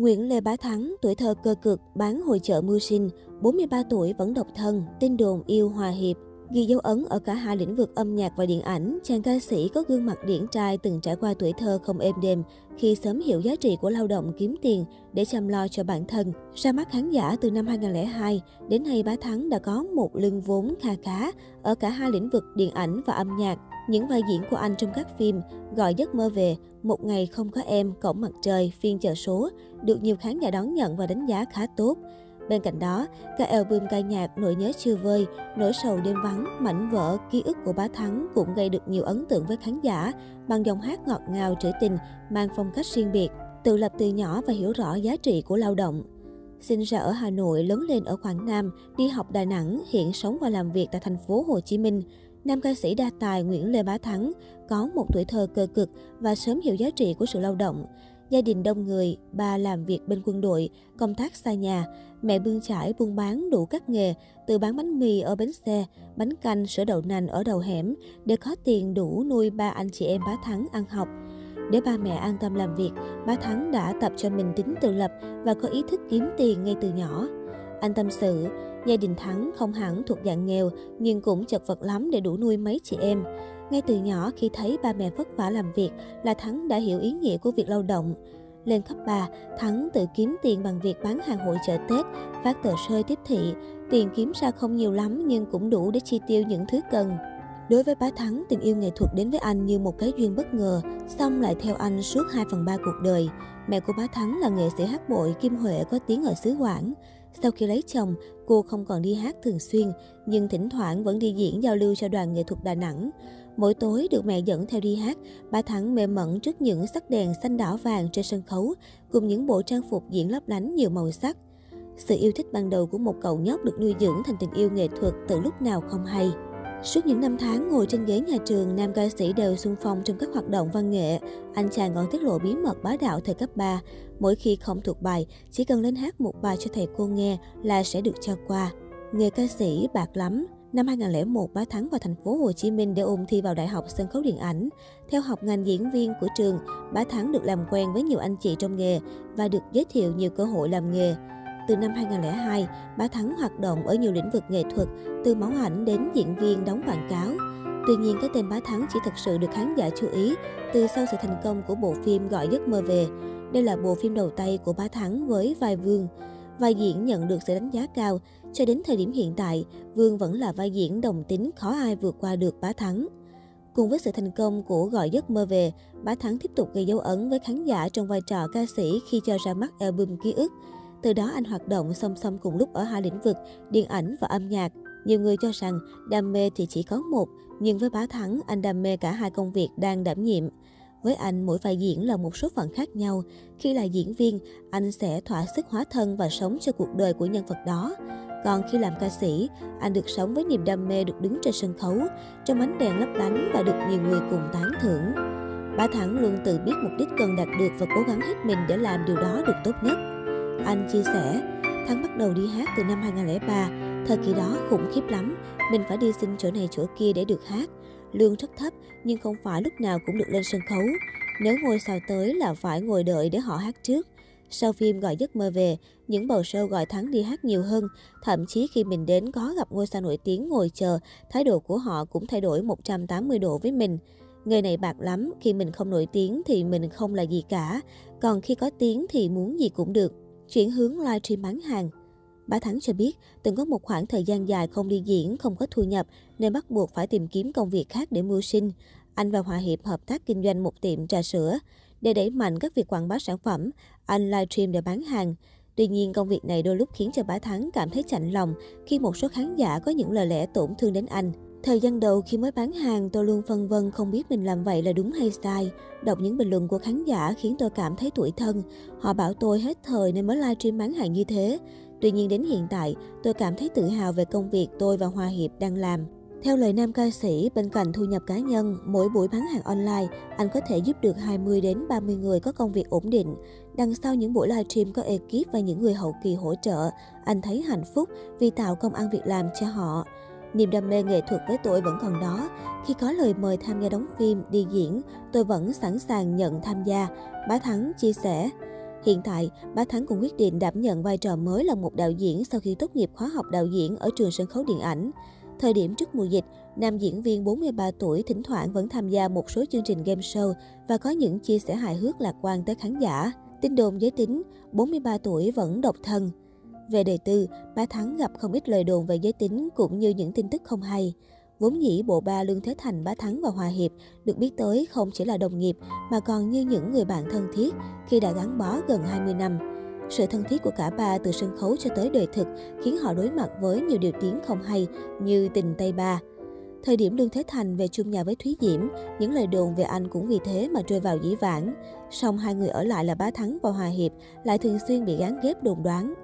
Nguyễn Lê Bá Thắng, tuổi thơ cơ cực, bán hội chợ mưu sinh, 43 tuổi vẫn độc thân, tin đồn yêu hòa hiệp. Ghi dấu ấn ở cả hai lĩnh vực âm nhạc và điện ảnh, chàng ca sĩ có gương mặt điển trai từng trải qua tuổi thơ không êm đềm khi sớm hiểu giá trị của lao động kiếm tiền để chăm lo cho bản thân. Ra mắt khán giả từ năm 2002, đến nay Bá Thắng đã có một lưng vốn kha khá ở cả hai lĩnh vực điện ảnh và âm nhạc. Những vai diễn của anh trong các phim Gọi giấc mơ về, Một ngày không có em, Cổng mặt trời, Phiên chợ số được nhiều khán giả đón nhận và đánh giá khá tốt. Bên cạnh đó, các album ca nhạc Nỗi nhớ chưa vơi, Nỗi sầu đêm vắng, Mảnh vỡ, Ký ức của Bá Thắng cũng gây được nhiều ấn tượng với khán giả bằng dòng hát ngọt ngào trữ tình, mang phong cách riêng biệt, tự lập từ nhỏ và hiểu rõ giá trị của lao động. Sinh ra ở Hà Nội, lớn lên ở Quảng Nam, đi học Đà Nẵng, hiện sống và làm việc tại thành phố Hồ Chí Minh. Nam ca sĩ đa tài Nguyễn Lê Bá Thắng có một tuổi thơ cơ cực và sớm hiểu giá trị của sự lao động. Gia đình đông người, ba làm việc bên quân đội, công tác xa nhà, mẹ bươn trải buôn bán đủ các nghề, từ bán bánh mì ở bến xe, bánh canh, sữa đậu nành ở đầu hẻm để có tiền đủ nuôi ba anh chị em Bá Thắng ăn học. Để ba mẹ an tâm làm việc, Bá Thắng đã tập cho mình tính tự lập và có ý thức kiếm tiền ngay từ nhỏ. Anh tâm sự, gia đình Thắng không hẳn thuộc dạng nghèo nhưng cũng chật vật lắm để đủ nuôi mấy chị em. Ngay từ nhỏ khi thấy ba mẹ vất vả làm việc là Thắng đã hiểu ý nghĩa của việc lao động. Lên cấp 3, Thắng tự kiếm tiền bằng việc bán hàng hội chợ Tết, phát tờ rơi tiếp thị. Tiền kiếm ra không nhiều lắm nhưng cũng đủ để chi tiêu những thứ cần. Đối với Bá Thắng, tình yêu nghệ thuật đến với anh như một cái duyên bất ngờ, xong lại theo anh suốt 2 phần 3 cuộc đời. Mẹ của Bá Thắng là nghệ sĩ hát bội Kim Huệ có tiếng ở xứ Quảng. Sau khi lấy chồng, cô không còn đi hát thường xuyên, nhưng thỉnh thoảng vẫn đi diễn giao lưu cho đoàn nghệ thuật Đà Nẵng. Mỗi tối được mẹ dẫn theo đi hát, bà Thắng mê mẩn trước những sắc đèn xanh đỏ vàng trên sân khấu, cùng những bộ trang phục diễn lấp lánh nhiều màu sắc. Sự yêu thích ban đầu của một cậu nhóc được nuôi dưỡng thành tình yêu nghệ thuật từ lúc nào không hay. Suốt những năm tháng ngồi trên ghế nhà trường, nam ca sĩ đều xung phong trong các hoạt động văn nghệ. Anh chàng còn tiết lộ bí mật bá đạo thời cấp 3. Mỗi khi không thuộc bài, chỉ cần lên hát một bài cho thầy cô nghe là sẽ được cho qua. Nghề ca sĩ bạc lắm. Năm 2001, Bá Thắng vào thành phố Hồ Chí Minh để ôn thi vào Đại học Sân khấu Điện ảnh. Theo học ngành diễn viên của trường, Bá Thắng được làm quen với nhiều anh chị trong nghề và được giới thiệu nhiều cơ hội làm nghề. Từ năm 2002, Bá Thắng hoạt động ở nhiều lĩnh vực nghệ thuật, từ máu ảnh đến diễn viên đóng quảng cáo. Tuy nhiên, cái tên Bá Thắng chỉ thực sự được khán giả chú ý từ sau sự thành công của bộ phim Gọi giấc mơ về. Đây là bộ phim đầu tay của Bá Thắng với vai Vương. Vai diễn nhận được sự đánh giá cao. Cho đến thời điểm hiện tại, Vương vẫn là vai diễn đồng tính khó ai vượt qua được Bá Thắng. Cùng với sự thành công của Gọi giấc mơ về, Bá Thắng tiếp tục gây dấu ấn với khán giả trong vai trò ca sĩ khi cho ra mắt album Ký ức. Từ đó anh hoạt động song song cùng lúc ở hai lĩnh vực, điện ảnh và âm nhạc. Nhiều người cho rằng đam mê thì chỉ có một, nhưng với Bá Thắng, anh đam mê cả hai công việc đang đảm nhiệm. Với anh, mỗi vai diễn là một số phận khác nhau. Khi là diễn viên, anh sẽ thỏa sức hóa thân và sống cho cuộc đời của nhân vật đó. Còn khi làm ca sĩ, anh được sống với niềm đam mê được đứng trên sân khấu, trong ánh đèn lấp lánh và được nhiều người cùng tán thưởng. Bá Thắng luôn tự biết mục đích cần đạt được và cố gắng hết mình để làm điều đó được tốt nhất. Anh chia sẻ, Thắng bắt đầu đi hát từ năm 2003, thời kỳ đó khủng khiếp lắm, mình phải đi xin chỗ này chỗ kia để được hát. Lương rất thấp nhưng không phải lúc nào cũng được lên sân khấu. Nếu ngôi sao tới là phải ngồi đợi để họ hát trước. Sau phim gọi giấc mơ về, những bầu show gọi Thắng đi hát nhiều hơn. Thậm chí khi mình đến có gặp ngôi sao nổi tiếng ngồi chờ, thái độ của họ cũng thay đổi 180 độ với mình. Nghề này bạc lắm, khi mình không nổi tiếng thì mình không là gì cả. Còn khi có tiếng thì muốn gì cũng được chuyển hướng livestream bán hàng. Bà Thắng cho biết, từng có một khoảng thời gian dài không đi diễn, không có thu nhập, nên bắt buộc phải tìm kiếm công việc khác để mưu sinh. Anh và Hòa Hiệp hợp tác kinh doanh một tiệm trà sữa. Để đẩy mạnh các việc quảng bá sản phẩm, anh livestream để bán hàng. Tuy nhiên, công việc này đôi lúc khiến cho bà Thắng cảm thấy chạnh lòng khi một số khán giả có những lời lẽ tổn thương đến anh. Thời gian đầu khi mới bán hàng, tôi luôn phân vân không biết mình làm vậy là đúng hay sai. Đọc những bình luận của khán giả khiến tôi cảm thấy tủi thân. Họ bảo tôi hết thời nên mới livestream bán hàng như thế. Tuy nhiên đến hiện tại, tôi cảm thấy tự hào về công việc tôi và Hòa Hiệp đang làm. Theo lời nam ca sĩ, bên cạnh thu nhập cá nhân, mỗi buổi bán hàng online, anh có thể giúp được 20 đến 30 người có công việc ổn định. Đằng sau những buổi livestream có ekip và những người hậu kỳ hỗ trợ, anh thấy hạnh phúc vì tạo công ăn việc làm cho họ. Niềm đam mê nghệ thuật với tôi vẫn còn đó. Khi có lời mời tham gia đóng phim, đi diễn, tôi vẫn sẵn sàng nhận tham gia. Bá Thắng chia sẻ. Hiện tại, Bá Thắng cũng quyết định đảm nhận vai trò mới là một đạo diễn sau khi tốt nghiệp khóa học đạo diễn ở trường sân khấu điện ảnh. Thời điểm trước mùa dịch, nam diễn viên 43 tuổi thỉnh thoảng vẫn tham gia một số chương trình game show và có những chia sẻ hài hước lạc quan tới khán giả. Tin đồn giới tính, 43 tuổi vẫn độc thân. Về đời tư, Bá Thắng gặp không ít lời đồn về giới tính cũng như những tin tức không hay. Vốn dĩ bộ ba Lương Thế Thành, Bá Thắng và Hòa Hiệp được biết tới không chỉ là đồng nghiệp mà còn như những người bạn thân thiết khi đã gắn bó gần 20 năm. Sự thân thiết của cả ba từ sân khấu cho tới đời thực khiến họ đối mặt với nhiều điều tiếng không hay như tình Tây Ba. Thời điểm Lương Thế Thành về chung nhà với Thúy Diễm, những lời đồn về anh cũng vì thế mà rơi vào dĩ vãng. Song hai người ở lại là Bá Thắng và Hòa Hiệp lại thường xuyên bị gán ghép đồn đoán.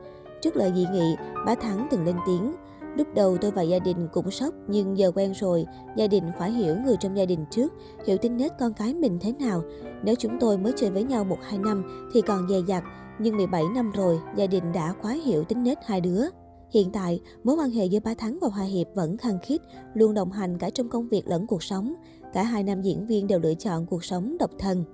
Trước lời dị nghị, Bá Thắng từng lên tiếng, Lúc đầu tôi và gia đình cũng sốc, nhưng giờ quen rồi, gia đình phải hiểu người trong gia đình trước, hiểu tính nết con cái mình thế nào. Nếu chúng tôi mới chơi với nhau 1-2 năm thì còn dè dặt, nhưng 17 năm rồi, gia đình đã quá hiểu tính nết hai đứa. Hiện tại, mối quan hệ giữa Bá Thắng và Hòa Hiệp vẫn khăng khít, luôn đồng hành cả trong công việc lẫn cuộc sống. Cả hai nam diễn viên đều lựa chọn cuộc sống độc thân.